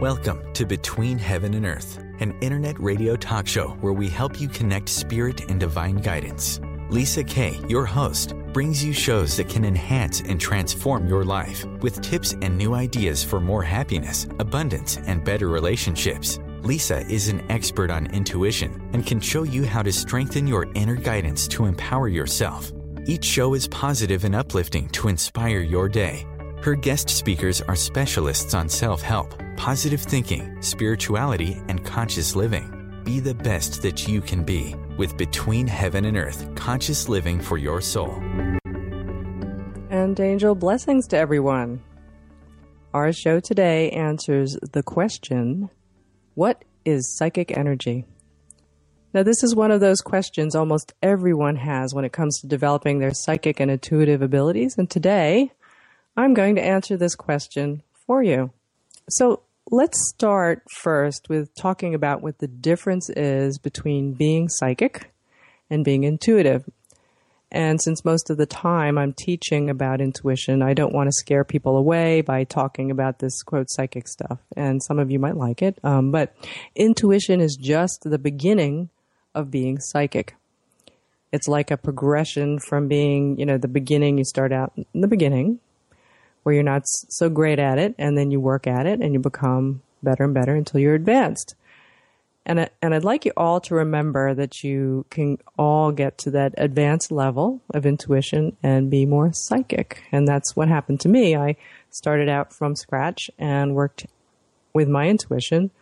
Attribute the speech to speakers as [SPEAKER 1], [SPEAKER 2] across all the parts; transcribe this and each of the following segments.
[SPEAKER 1] Welcome to Between Heaven and Earth, an internet radio talk show where we help you connect spirit and divine guidance. Lisa Kay, your host, brings you shows that can enhance and transform your life with tips and new ideas for more happiness, abundance, and better relationships. Lisa is an expert on intuition and can show you how to strengthen your inner guidance to empower yourself. Each show is positive and uplifting to inspire your day. Her guest speakers are specialists on self help, positive thinking, spirituality, and conscious living. Be the best that you can be with Between Heaven and Earth Conscious Living for Your Soul.
[SPEAKER 2] And angel blessings to everyone. Our show today answers the question What is psychic energy? Now, this is one of those questions almost everyone has when it comes to developing their psychic and intuitive abilities. And today, I'm going to answer this question for you. So let's start first with talking about what the difference is between being psychic and being intuitive. And since most of the time I'm teaching about intuition, I don't want to scare people away by talking about this quote psychic stuff. And some of you might like it. Um, but intuition is just the beginning of being psychic. It's like a progression from being, you know, the beginning, you start out in the beginning, where you're not so great at it, and then you work at it and you become better and better until you're advanced. And, I, and I'd like you all to remember that you can all get to that advanced level of intuition and be more psychic. And that's what happened to me. I started out from scratch and worked with my intuition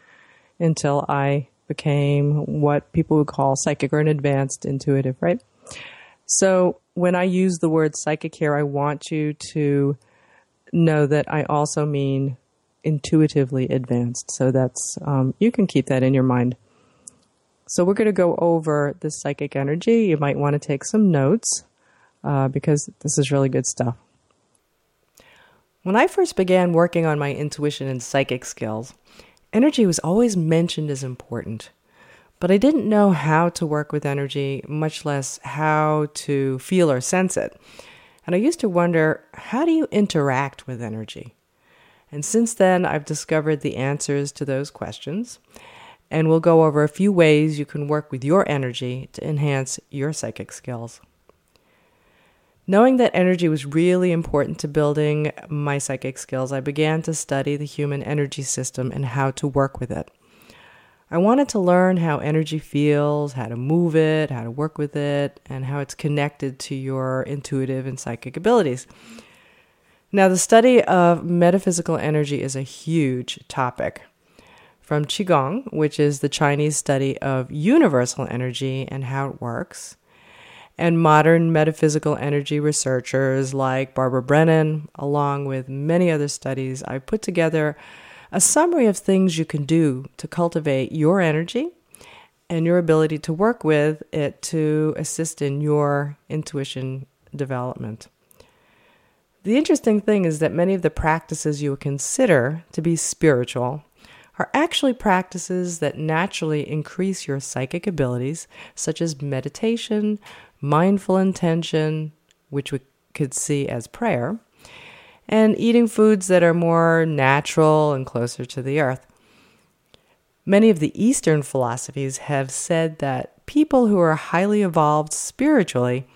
[SPEAKER 2] until I became what people would call psychic or an advanced intuitive, right? So when I use the word psychic here, I want you to know that I also mean intuitively advanced. So that's, um, you can keep that in your mind. So we're going to go over the psychic energy. You might want to take some notes uh, because this is really good stuff. When I first began working on my intuition and psychic skills, energy was always mentioned as important. But I didn't know how to work with energy, much less how to feel or sense it. And I used to wonder how do you interact with energy? And since then, I've discovered the answers to those questions. And we'll go over a few ways you can work with your energy to enhance your psychic skills. Knowing that energy was really important to building my psychic skills, I began to study the human energy system and how to work with it. I wanted to learn how energy feels, how to move it, how to work with it, and how it's connected to your intuitive and psychic abilities. Now, the study of metaphysical energy is a huge topic. From Qigong, which is the Chinese study of universal energy and how it works, and modern metaphysical energy researchers like Barbara Brennan, along with many other studies, I put together a summary of things you can do to cultivate your energy and your ability to work with it to assist in your intuition development. The interesting thing is that many of the practices you would consider to be spiritual are actually practices that naturally increase your psychic abilities, such as meditation, mindful intention, which we could see as prayer, and eating foods that are more natural and closer to the earth. Many of the Eastern philosophies have said that people who are highly evolved spiritually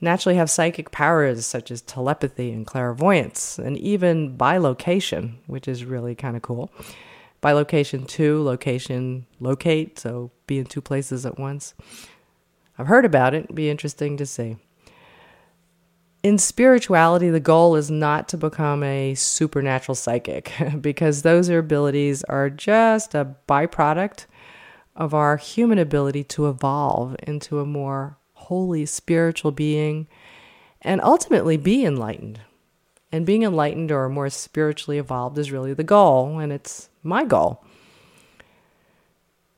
[SPEAKER 2] naturally have psychic powers such as telepathy and clairvoyance, and even bilocation, which is really kind of cool. Bilocation, too, location, locate, so be in two places at once. I've heard about it, be interesting to see in spirituality, the goal is not to become a supernatural psychic because those abilities are just a byproduct of our human ability to evolve into a more holy spiritual being and ultimately be enlightened. And being enlightened or more spiritually evolved is really the goal, and it's my goal.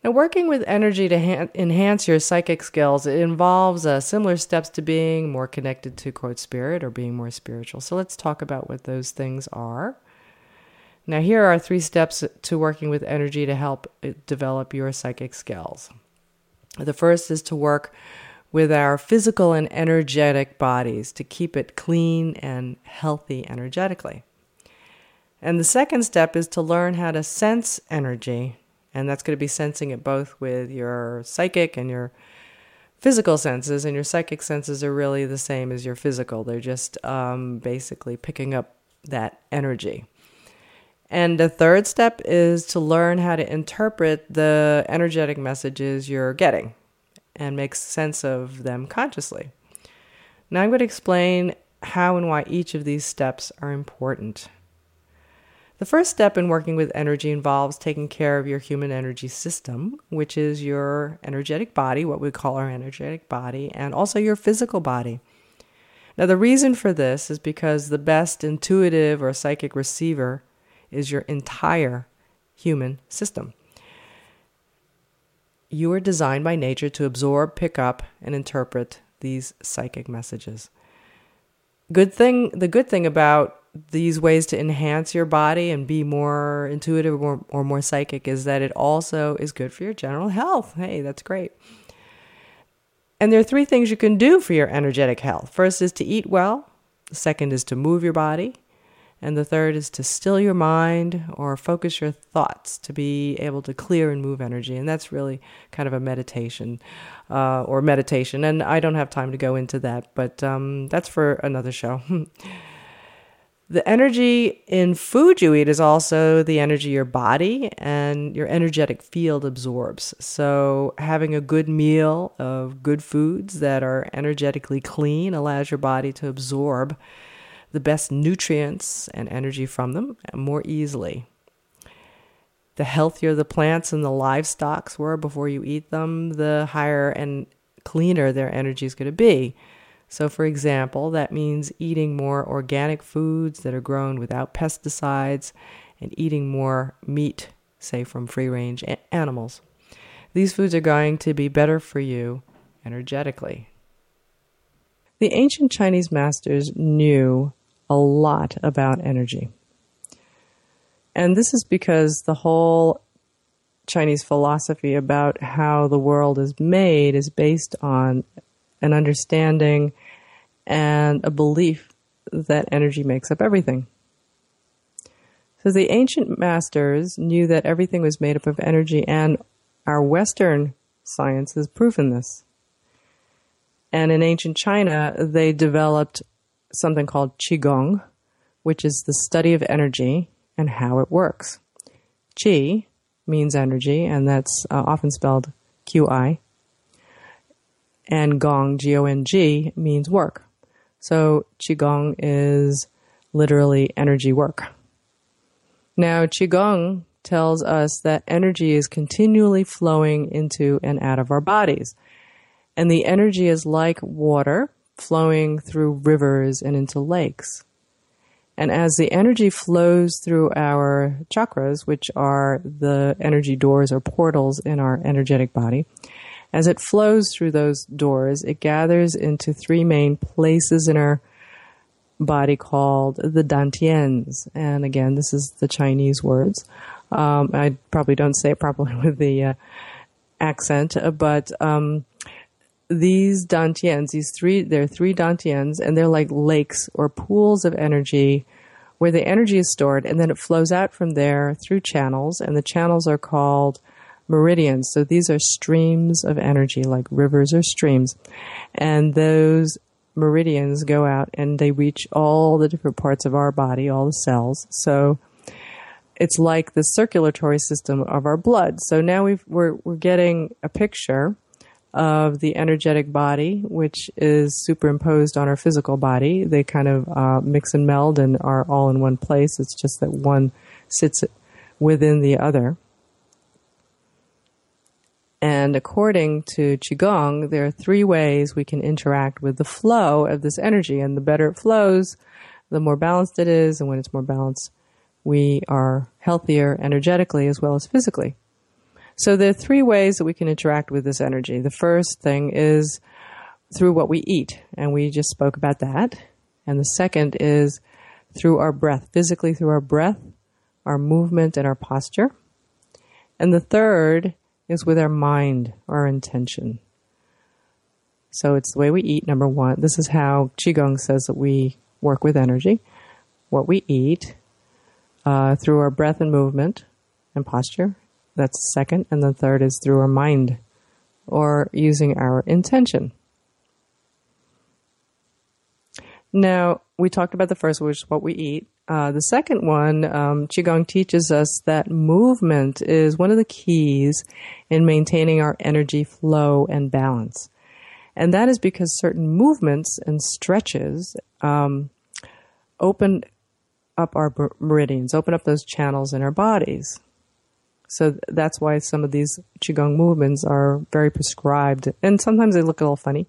[SPEAKER 2] Now, working with energy to ha- enhance your psychic skills, it involves uh, similar steps to being more connected to quote spirit or being more spiritual. So let's talk about what those things are. Now, here are three steps to working with energy to help uh, develop your psychic skills. The first is to work with our physical and energetic bodies to keep it clean and healthy energetically. And the second step is to learn how to sense energy. And that's going to be sensing it both with your psychic and your physical senses. And your psychic senses are really the same as your physical, they're just um, basically picking up that energy. And the third step is to learn how to interpret the energetic messages you're getting and make sense of them consciously. Now, I'm going to explain how and why each of these steps are important. The first step in working with energy involves taking care of your human energy system, which is your energetic body, what we call our energetic body, and also your physical body. Now, the reason for this is because the best intuitive or psychic receiver is your entire human system. You are designed by nature to absorb, pick up, and interpret these psychic messages. Good thing, the good thing about these ways to enhance your body and be more intuitive or, or more psychic is that it also is good for your general health. Hey, that's great. And there are three things you can do for your energetic health. First is to eat well, the second is to move your body, and the third is to still your mind or focus your thoughts to be able to clear and move energy. And that's really kind of a meditation uh, or meditation. And I don't have time to go into that, but um, that's for another show. the energy in food you eat is also the energy your body and your energetic field absorbs. So, having a good meal of good foods that are energetically clean allows your body to absorb the best nutrients and energy from them more easily. The healthier the plants and the livestock were before you eat them, the higher and cleaner their energy is going to be. So, for example, that means eating more organic foods that are grown without pesticides and eating more meat, say from free range animals. These foods are going to be better for you energetically. The ancient Chinese masters knew a lot about energy. And this is because the whole Chinese philosophy about how the world is made is based on an understanding and a belief that energy makes up everything. So the ancient masters knew that everything was made up of energy, and our Western science has proven this. And in ancient China, they developed something called Qigong, which is the study of energy and how it works. Qi means energy, and that's uh, often spelled Q-I. And Gong, G-O-N-G, means work. So Qigong is literally energy work. Now, Qigong tells us that energy is continually flowing into and out of our bodies. And the energy is like water flowing through rivers and into lakes. And as the energy flows through our chakras, which are the energy doors or portals in our energetic body, as it flows through those doors, it gathers into three main places in our body called the dantians. And again, this is the Chinese words. Um, I probably don't say it properly with the uh, accent, but um, these dantians, these three, there are three dantians, and they're like lakes or pools of energy where the energy is stored, and then it flows out from there through channels, and the channels are called meridians. So these are streams of energy, like rivers or streams, and those meridians go out and they reach all the different parts of our body, all the cells. So it's like the circulatory system of our blood. So now we are we're, we're getting a picture of the energetic body, which is superimposed on our physical body. They kind of uh, mix and meld and are all in one place. It's just that one sits within the other. And according to Qigong, there are three ways we can interact with the flow of this energy. And the better it flows, the more balanced it is. And when it's more balanced, we are healthier energetically as well as physically. So there are three ways that we can interact with this energy. The first thing is through what we eat, and we just spoke about that. And the second is through our breath, physically through our breath, our movement, and our posture. And the third is with our mind, our intention. So it's the way we eat, number one. This is how Qigong says that we work with energy. What we eat, uh, through our breath and movement and posture. That's second. And the third is through our mind or using our intention. Now, we talked about the first, which is what we eat. Uh, the second one, um, Qigong teaches us that movement is one of the keys in maintaining our energy flow and balance. And that is because certain movements and stretches um, open up our meridians, open up those channels in our bodies. So that's why some of these Qigong movements are very prescribed. And sometimes they look a little funny,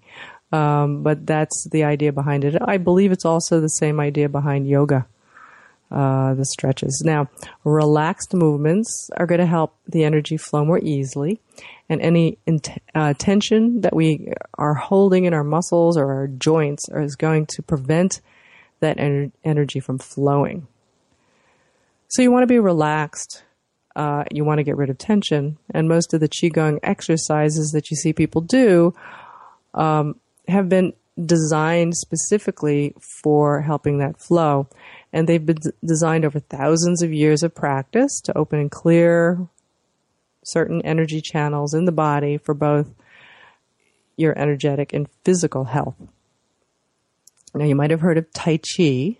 [SPEAKER 2] um, but that's the idea behind it. I believe it's also the same idea behind yoga, uh, the stretches. Now, relaxed movements are going to help the energy flow more easily. And any uh, tension that we are holding in our muscles or our joints is going to prevent that ener- energy from flowing. So you want to be relaxed uh, you want to get rid of tension. And most of the Qigong exercises that you see people do um, have been designed specifically for helping that flow. And they've been d- designed over thousands of years of practice to open and clear certain energy channels in the body for both your energetic and physical health. Now, you might have heard of Tai Chi,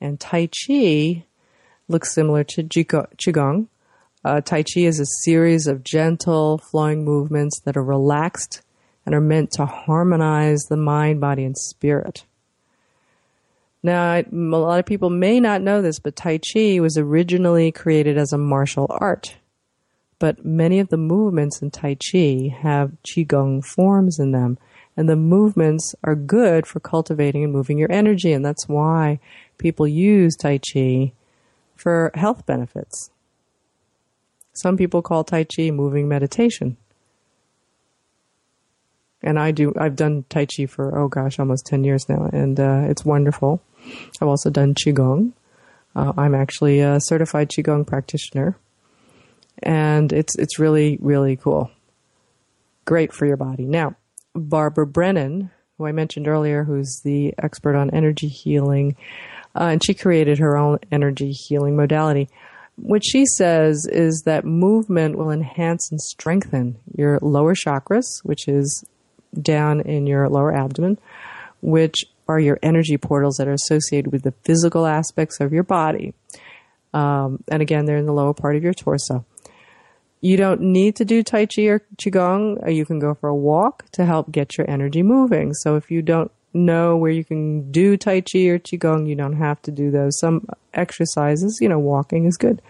[SPEAKER 2] and Tai Chi looks similar to Qigong, uh, tai Chi is a series of gentle, flowing movements that are relaxed and are meant to harmonize the mind, body, and spirit. Now, a lot of people may not know this, but Tai Chi was originally created as a martial art. But many of the movements in Tai Chi have Qigong forms in them. And the movements are good for cultivating and moving your energy. And that's why people use Tai Chi for health benefits. Some people call Tai Chi moving meditation. And I do, I've done Tai Chi for, oh gosh, almost 10 years now, and uh, it's wonderful. I've also done Qigong. Uh, I'm actually a certified Qigong practitioner. And it's, it's really, really cool. Great for your body. Now, Barbara Brennan, who I mentioned earlier, who's the expert on energy healing, uh, and she created her own energy healing modality what she says is that movement will enhance and strengthen your lower chakras, which is down in your lower abdomen, which are your energy portals that are associated with the physical aspects of your body. Um, and again, they're in the lower part of your torso. You don't need to do Tai Chi or Qigong. You can go for a walk to help get your energy moving. So if you don't know where you can do Tai Chi or Qigong. You don't have to do those. Some exercises, you know, walking is good.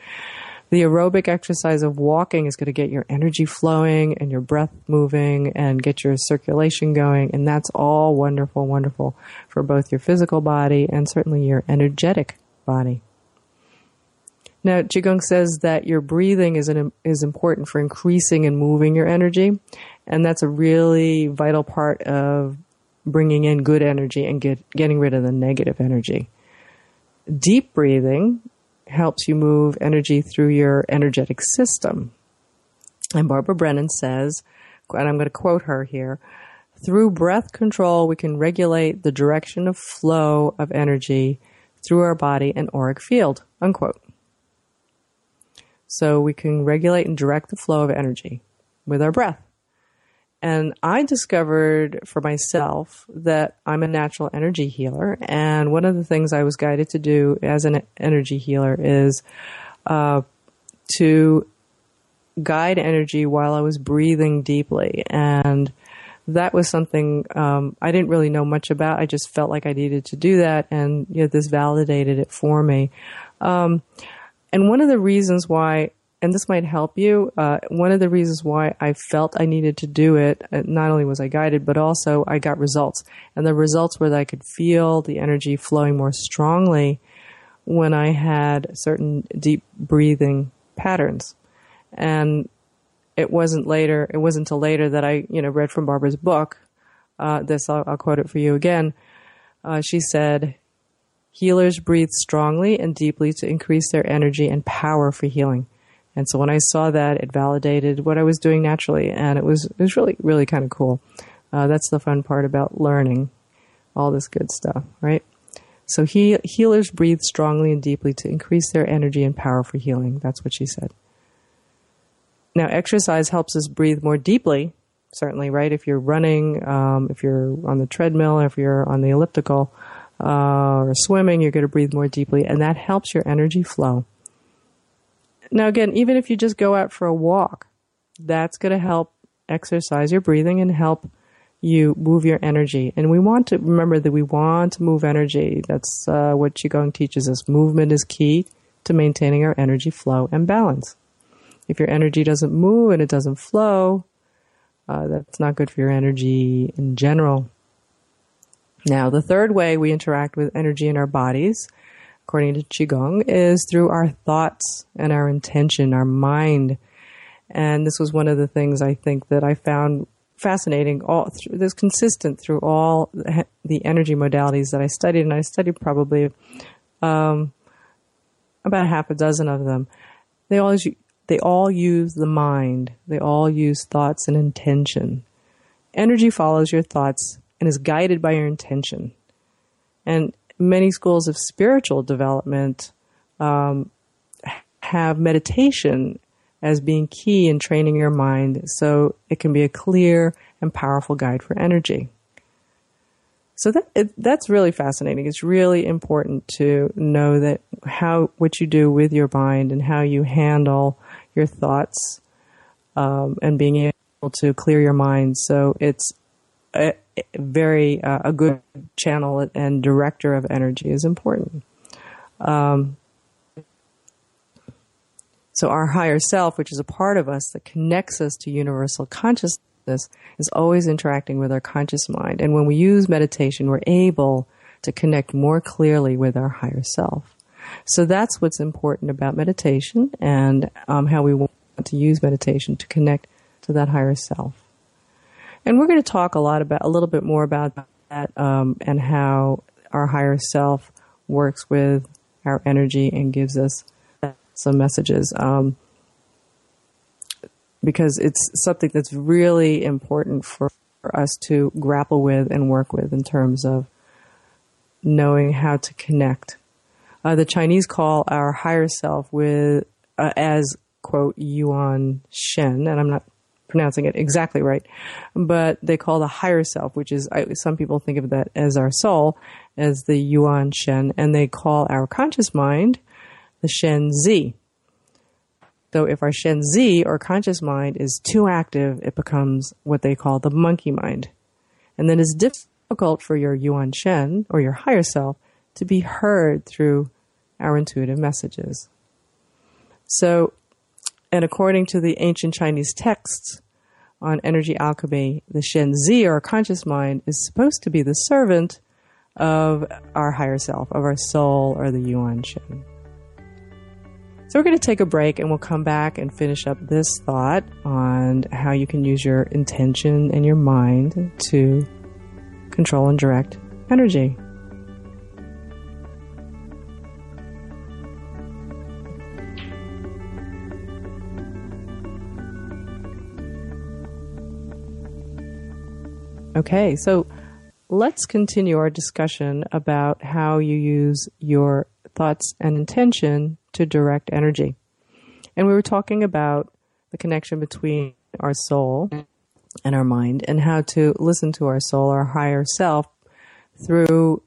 [SPEAKER 2] The aerobic exercise of walking is going to get your energy flowing and your breath moving and get your circulation going. And that's all wonderful, wonderful for both your physical body and certainly your energetic body. Now, Qigong says that your breathing is, an, is important for increasing and moving your energy. And that's a really vital part of bringing in good energy and get, getting rid of the negative energy. Deep breathing helps you move energy through your energetic system. And Barbara Brennan says, and I'm going to quote her here, through breath control, we can regulate the direction of flow of energy through our body and auric field, unquote. So we can regulate and direct the flow of energy with our breath. And I discovered for myself that I'm a natural energy healer. And one of the things I was guided to do as an energy healer is uh, to guide energy while I was breathing deeply. And that was something um, I didn't really know much about. I just felt like I needed to do that, and you know, this validated it for me. Um, and one of the reasons why and this might help you. Uh, one of the reasons why I felt I needed to do it, uh, not only was I guided, but also I got results. And the results were that I could feel the energy flowing more strongly when I had certain deep breathing patterns. And it wasn't later, it wasn't until later that I, you know, read from Barbara's book. Uh, this, I'll, I'll, quote it for you again. Uh, she said, Healers breathe strongly and deeply to increase their energy and power for healing. And so when I saw that, it validated what I was doing naturally, and it was it was really really kind of cool. Uh, that's the fun part about learning all this good stuff, right? So he, healers breathe strongly and deeply to increase their energy and power for healing. That's what she said. Now, exercise helps us breathe more deeply, certainly, right? If you're running, um, if you're on the treadmill, if you're on the elliptical, uh, or swimming, you're going to breathe more deeply, and that helps your energy flow. Now, again, even if you just go out for a walk, that's going to help exercise your breathing and help you move your energy. And we want to remember that we want to move energy. That's uh, what Qigong teaches us. Movement is key to maintaining our energy flow and balance. If your energy doesn't move and it doesn't flow, uh, that's not good for your energy in general. Now, the third way we interact with energy in our bodies, according to Qigong, is through our thoughts and our intention, our mind. And this was one of the things I think that I found fascinating. All through, this consistent through all the energy modalities that I studied, and I studied probably um, about half a dozen of them. They all they all use the mind. They all use thoughts and intention. Energy follows your thoughts and is guided by your intention. And many schools of spiritual development um, have meditation as being key in training your mind so it can be a clear and powerful guide for energy. So that it, that's really fascinating. It's really important to know that how what you do with your mind and how you handle your thoughts um, and being able to clear your mind. So it's very uh, a good channel and director of energy is important. Um, so our higher self, which is a part of us that connects us to universal consciousness, is always interacting with our conscious mind. And when we use meditation, we're able to connect more clearly with our higher self. So that's what's important about meditation and um, how we want to use meditation to connect to that higher self. And we're going to talk a lot about, a little bit more about that um, and how our higher self works with our energy and gives us some messages. Um, because it's something that's really important for, for us to grapple with and work with in terms of knowing how to connect. Uh, the Chinese call our higher self with uh, as quote Yuan Shen, and I'm not pronouncing it exactly right, but they call the higher self, which is some people think of that as our soul, as the Yuan Shen, and they call our conscious mind the Shen Zi. Though if our Shen Zi or conscious mind is too active, it becomes what they call the monkey mind. And then it's difficult for your Yuan Shen or your higher self to be heard through our intuitive messages. So, and according to the ancient Chinese texts on energy alchemy, the Shen Zi or conscious mind is supposed to be the servant of our higher self, of our soul or the Yuan Shen. So we're going to take a break and we'll come back and finish up this thought on how you can use your intention and your mind to control and direct energy. Okay, so let's continue our discussion about how you use your thoughts and intention to direct energy. And we were talking about the connection between our soul and our mind and how to listen to our soul, our higher self, through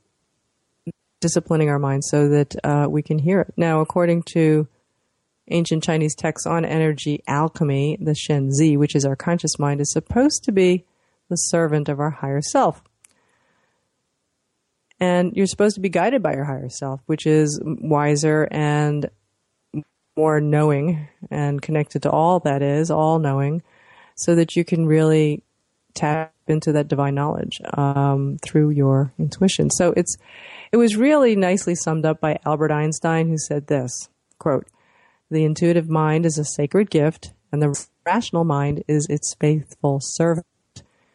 [SPEAKER 2] disciplining our mind so that uh, we can hear it. Now, according to ancient Chinese texts on energy alchemy, the Shen Zi, which is our conscious mind, is supposed to be the servant of our higher self. And you're supposed to be guided by your higher self, which is wiser and more knowing and connected to all that is, all knowing, so that you can really tap into that divine knowledge um, through your intuition. So it's it was really nicely summed up by Albert Einstein, who said this quote: "The intuitive mind is a sacred gift, and the rational mind is its faithful servant."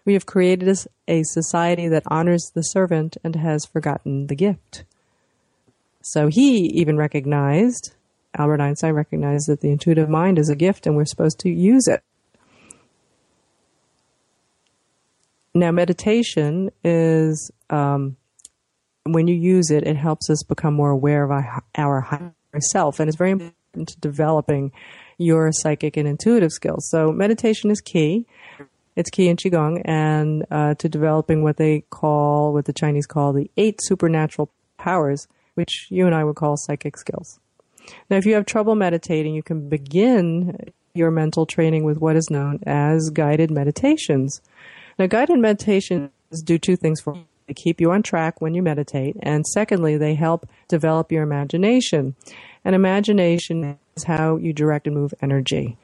[SPEAKER 2] We have created a society that honors the servant and has forgotten the gift. So he even recognized, Albert Einstein recognized that the intuitive mind is a gift and we're supposed to use it. Now, meditation is um, when you use it, it helps us become more aware of our, our higher self, and it's very important to developing your psychic and intuitive skills. So meditation is key. It's key in Qigong and uh, to developing what they call, what the Chinese call the eight supernatural powers, which you and I would call psychic skills. Now, if you have trouble meditating, you can begin your mental training with what is known as guided meditations. Now, guided meditations do two things for you. They keep you on track when you meditate, and secondly, they help develop your imagination. And imagination is how you direct and move energy.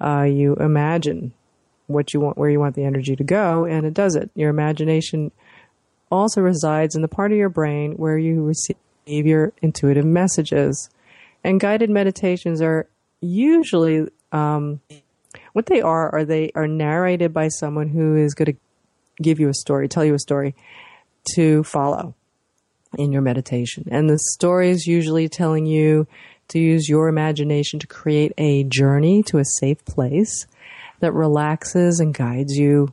[SPEAKER 2] Uh, you imagine what you want, where you want the energy to go, and it does it. Your imagination also resides in the part of your brain where you receive your intuitive messages. And guided meditations are usually um, what they are. Are they are narrated by someone who is going to give you a story, tell you a story to follow in your meditation. And the story is usually telling you to use your imagination to create a journey to a safe place that relaxes and guides you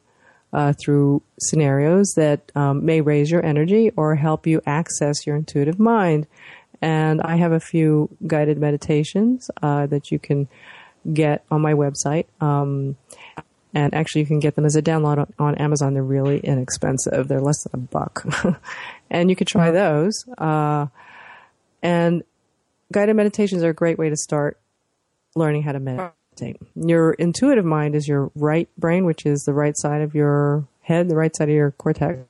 [SPEAKER 2] uh, through scenarios that um, may raise your energy or help you access your intuitive mind. And I have a few guided meditations uh, that you can get on my website. Um, and actually, you can get them as a download on, on Amazon. They're really inexpensive. They're less than a buck. and you could try those. Uh, and guided meditations are a great way to start learning how to meditate. Your intuitive mind is your right brain, which is the right side of your head, the right side of your cortex.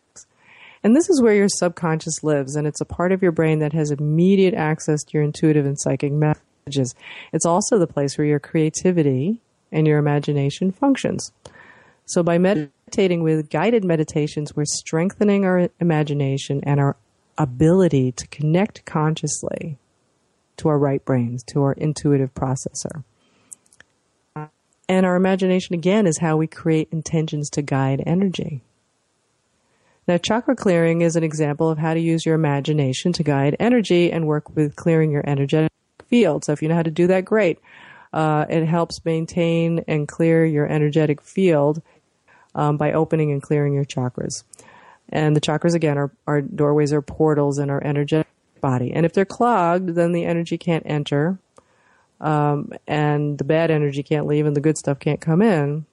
[SPEAKER 2] And this is where your subconscious lives, and it's a part of your brain that has immediate access to your intuitive and psychic messages. It's also the place where your creativity and your imagination functions. So by meditating with guided meditations, we're strengthening our imagination and our ability to connect consciously to our right brains, to our intuitive processor. And our imagination, again, is how we create intentions to guide energy. Now, chakra clearing is an example of how to use your imagination to guide energy and work with clearing your energetic field. So if you know how to do that, great. Uh, it helps maintain and clear your energetic field um, by opening and clearing your chakras. And the chakras, again, are, are doorways or portals in our energetic body. And if they're clogged, then the energy can't enter um, and the bad energy can't leave and the good stuff can't come in.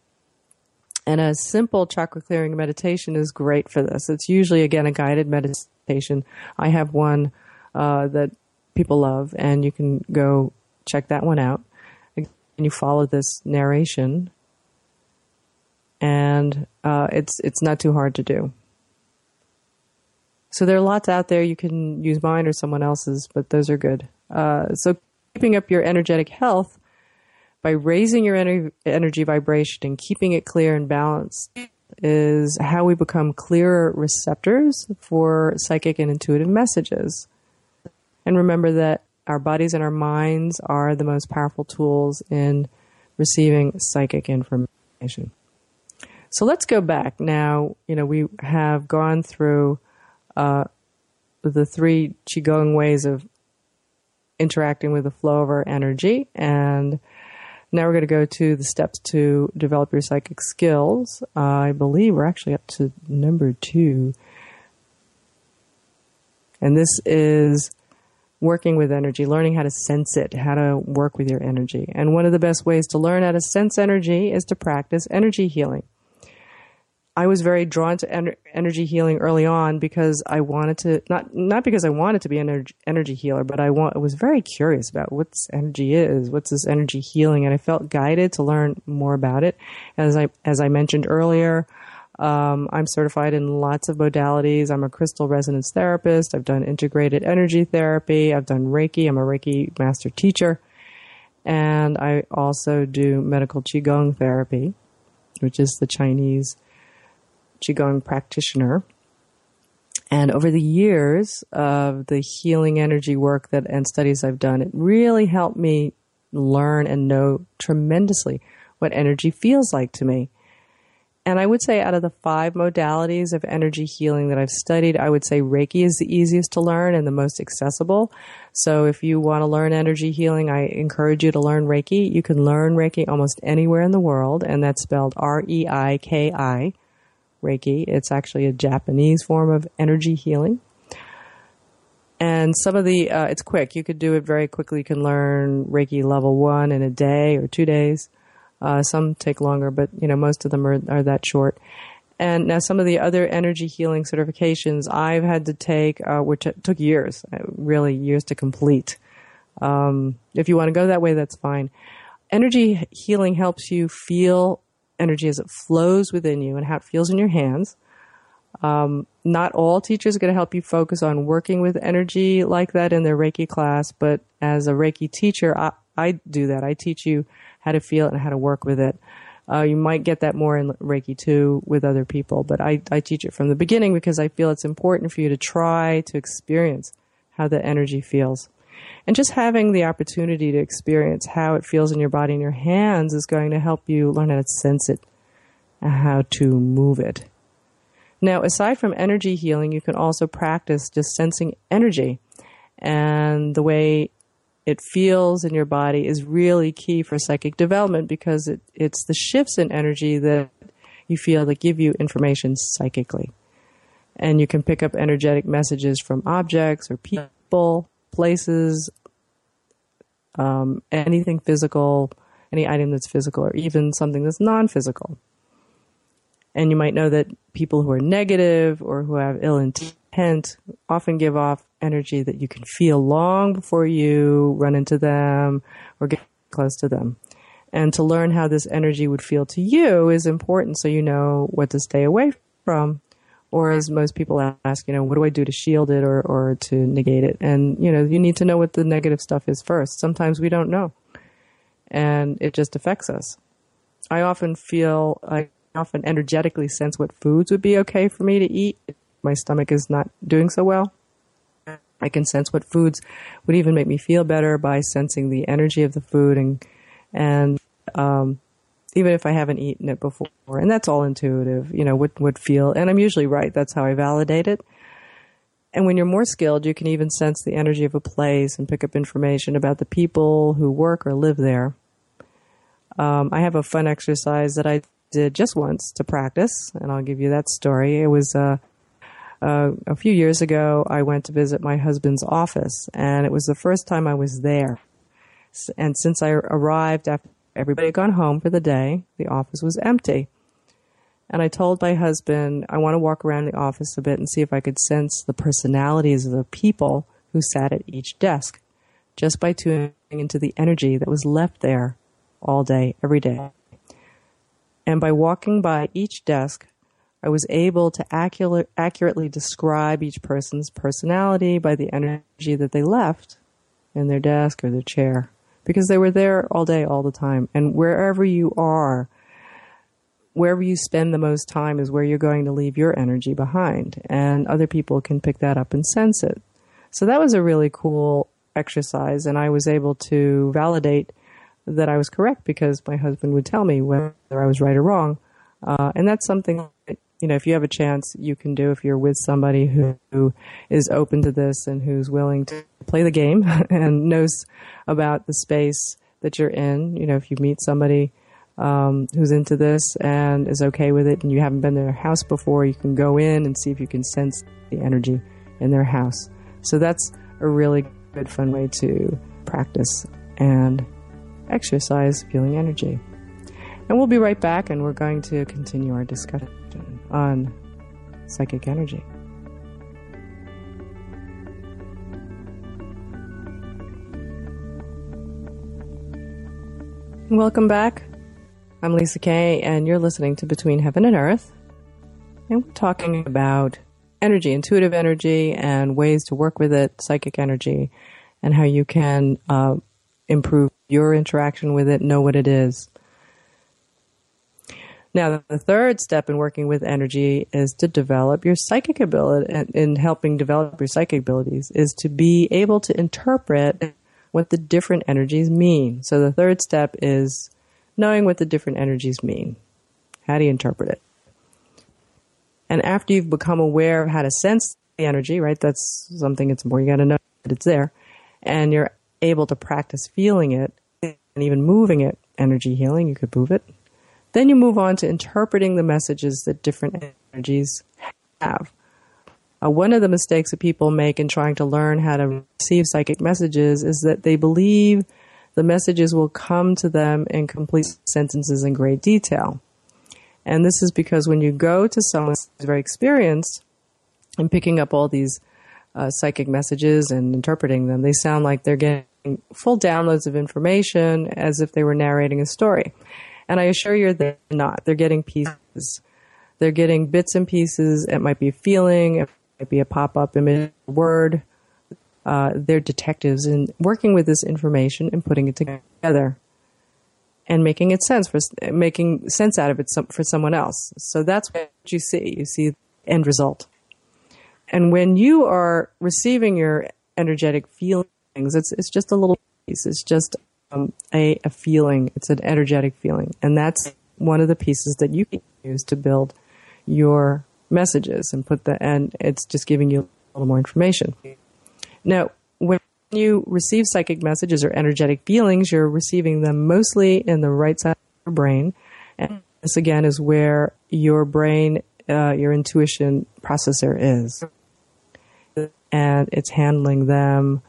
[SPEAKER 2] And a simple chakra clearing meditation is great for this. It's usually, again, a guided meditation. I have one uh, that people love, and you can go check that one out. And you follow this narration, and uh, it's it's not too hard to do. So there are lots out there. You can use mine or someone else's, but those are good. Uh, so keeping up your energetic health by raising your ener- energy vibration and keeping it clear and balanced is how we become clearer receptors for psychic and intuitive messages. And remember that our bodies and our minds are the most powerful tools in receiving psychic information. So let's go back now. You know, we have gone through uh, the three Qigong ways of interacting with the flow of our energy. And now we're going to go to the steps to develop your psychic skills. Uh, I believe we're actually up to number two. And this is working with energy, learning how to sense it, how to work with your energy. And one of the best ways to learn how to sense energy is to practice energy healing. I was very drawn to en- energy healing early on because I wanted to not not because I wanted to be an energy, energy healer, but I was very curious about what this energy is, what's this energy healing, and I felt guided to learn more about it. As I as I mentioned earlier, um, I'm certified in lots of modalities. I'm a crystal resonance therapist. I've done integrated energy therapy. I've done Reiki. I'm a Reiki master teacher, and I also do medical qigong therapy, which is the Chinese Qigong practitioner. And over the years of the healing energy work that and studies I've done, it really helped me learn and know tremendously what energy feels like to me. And I would say out of the five modalities of energy healing that I've studied, I would say Reiki is the easiest to learn and the most accessible. So if you want to learn energy healing, I encourage you to learn Reiki. You can learn Reiki almost anywhere in the world, and that's spelled R-E-I-K-I. Reiki. It's actually a Japanese form of energy healing. and some of the uh, it's quick. You could do it very quickly. You can learn Reiki level one in a day or two days. Uh, some take longer, but you know most of them are are that short. And now some of the other energy healing certifications I've had to take, uh, which took years, uh, really years to complete. Um, if you want to go that way, that's fine. Energy healing helps you feel energy as it flows within you and how it feels in your hands. Um, not all teachers are going to help you focus on working with energy like that in their Reiki class, but as a Reiki teacher, I, I do that. I teach you how to feel it and how to work with it. Uh, you might get that more in Reiki too with other people, but I, I teach it from the beginning because I feel it's important for you to try to experience how the energy feels. And just having the opportunity to experience how it feels in your body and your hands is going to help you learn how to sense it and how to move it. Now, aside from energy healing, you can also practice just sensing energy. And the way it feels in your body is really key for psychic development because it, it's the shifts in energy that you feel that give you information psychically. And you can pick up energetic messages from objects or people, places, um, anything physical, any item that's physical, or even something that's non physical. And you might know that people who are negative or who have ill intent often give off energy that you can feel long before you run into them or get close to them. And to learn how this energy would feel to you is important so you know what to stay away from. Or as most people ask, you know, what do I do to shield it or, or to negate it? And, you know, you need to know what the negative stuff is first. Sometimes we don't know. And it just affects us. I often feel like often energetically sense what foods would be okay for me to eat. My stomach is not doing so well. I can sense what foods would even make me feel better by sensing the energy of the food and and um, even if I haven't eaten it before. And that's all intuitive, you know, what would feel. And I'm usually right. That's how I validate it. And when you're more skilled, you can even sense the energy of a place and pick up information about the people who work or live there. Um, I have a fun exercise that I did just once to practice, and I'll give you that story. It was uh, uh, a few years ago. I went to visit my husband's office, and it was the first time I was there. And since I arrived after everybody had gone home for the day, the office was empty. And I told my husband, I want to walk around the office a bit and see if I could sense the personalities of the people who sat at each desk just by tuning into the energy that was left there all day, every day. And by walking by each desk, I was able to accurate, accurately describe each person's personality by the energy that they left in their desk or their chair because they were there all day, all the time. And wherever you are, wherever you spend the most time is where you're going to leave your energy behind. And other people can pick that up and sense it. So that was a really cool exercise. And I was able to validate that I was correct because my husband would tell me whether I was right or wrong. Uh, and that's something that, you know, if you have a chance, you can do if you're with somebody who, who is open to this and who's willing to play the game and knows about the space that you're in. You know, if you meet somebody um, who's into this and is okay with it and you haven't been to their house before, you can go in and see if you can sense the energy in their house. So that's a really good, fun way to practice and exercise, feeling energy. And we'll be right back and we're going to continue our discussion on psychic energy. Welcome back. I'm Lisa Kay, and you're listening to Between Heaven and Earth. And we're talking about energy, intuitive energy, and ways to work with it, psychic energy, and how you can uh, improve your interaction with it, know what it is. Now, the third step in working with energy is to develop your psychic ability, and in helping develop your psychic abilities, is to be able to interpret what the different energies mean. So the third step is knowing what the different energies mean. How do you interpret it? And after you've become aware of how to sense the energy, right? That's something it's more you got to know that it's there. And you're able to practice feeling it and even moving it, energy healing, you could move it. Then you move on to interpreting the messages that different energies have. Uh, one of the mistakes that people make in trying to learn how to receive psychic messages is that they believe the messages will come to them in complete sentences in great detail. And this is because when you go to someone who's very experienced in picking up all these uh, psychic messages and interpreting them, they sound like they're getting full downloads of information as if they were narrating a story. And I assure you they're not. They're getting pieces. They're getting bits and pieces. It might be a feeling, it might be a pop up image, word. Uh, they're detectives in working with this information and putting it together and making it sense for making sense out of it for someone else. So that's what you see. You see the end result. And when you are receiving your energetic feelings, it's it's just a little piece. It's just um, a, a feeling. It's an energetic feeling, and that's one of the pieces that you can use to build your messages and put the and it's just giving you a little more information. Now, when you receive psychic messages or energetic feelings, you're receiving them mostly in the right side of your brain. And this again is where your brain, uh, your intuition processor is. And it's handling them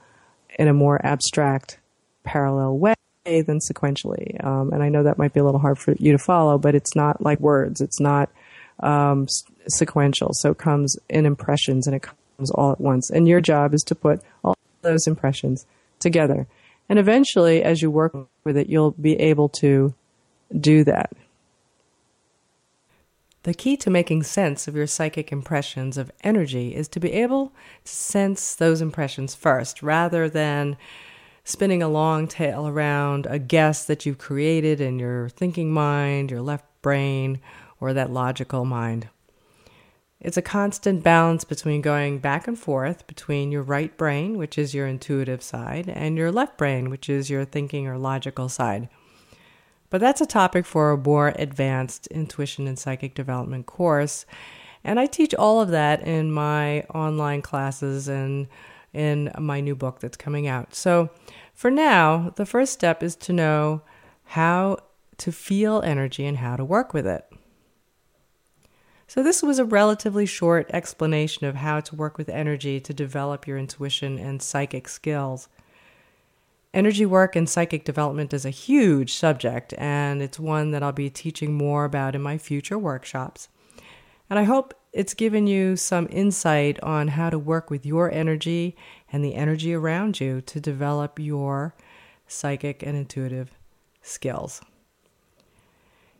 [SPEAKER 2] in a more abstract, parallel way than sequentially. Um, and I know that might be a little hard for you to follow, but it's not like words. It's not um, sequential. So it comes in impressions and it comes all at once. And your job is to put all those impressions together. And eventually, as you work with it, you'll be able to do that. The key to making sense of your psychic impressions of energy is to be able to sense those impressions first rather than spinning a long tale around a guess that you've created in your thinking mind, your left brain, or that logical mind. It's a constant balance between going back and forth between your right brain, which is your intuitive side, and your left brain, which is your thinking or logical side. But that's a topic for a more advanced intuition and psychic development course. And I teach all of that in my online classes and in my new book that's coming out. So for now, the first step is to know how to feel energy and how to work with it. So, this was a relatively short explanation of how to work with energy to develop your intuition and psychic skills. Energy work and psychic development is a huge subject, and it's one that I'll be teaching more about in my future workshops. And I hope it's given you some insight on how to work with your energy and the energy around you to develop your psychic and intuitive skills.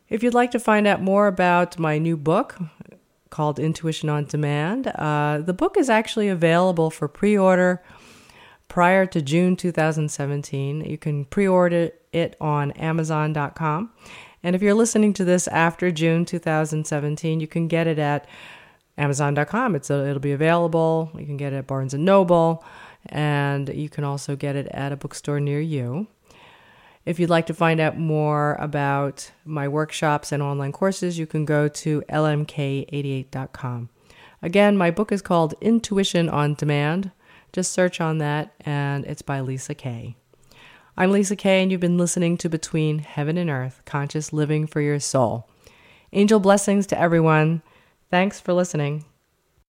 [SPEAKER 2] If you'd like to find out more about my new book called Intuition on Demand, uh, the book is actually available for pre order prior to June 2017. You can pre order it on Amazon.com. And if you're listening to this after June 2017, you can get it at Amazon.com. It's a, it'll be available. You can get it at Barnes and Noble, and you can also get it at a bookstore near you. If you'd like to find out more about my workshops and online courses, you can go to lmk88.com. Again, my book is called Intuition on Demand. Just search on that, and it's by Lisa K. I'm Lisa K, and you've been listening to Between Heaven and Earth Conscious Living for Your Soul. Angel blessings to everyone. Thanks for listening.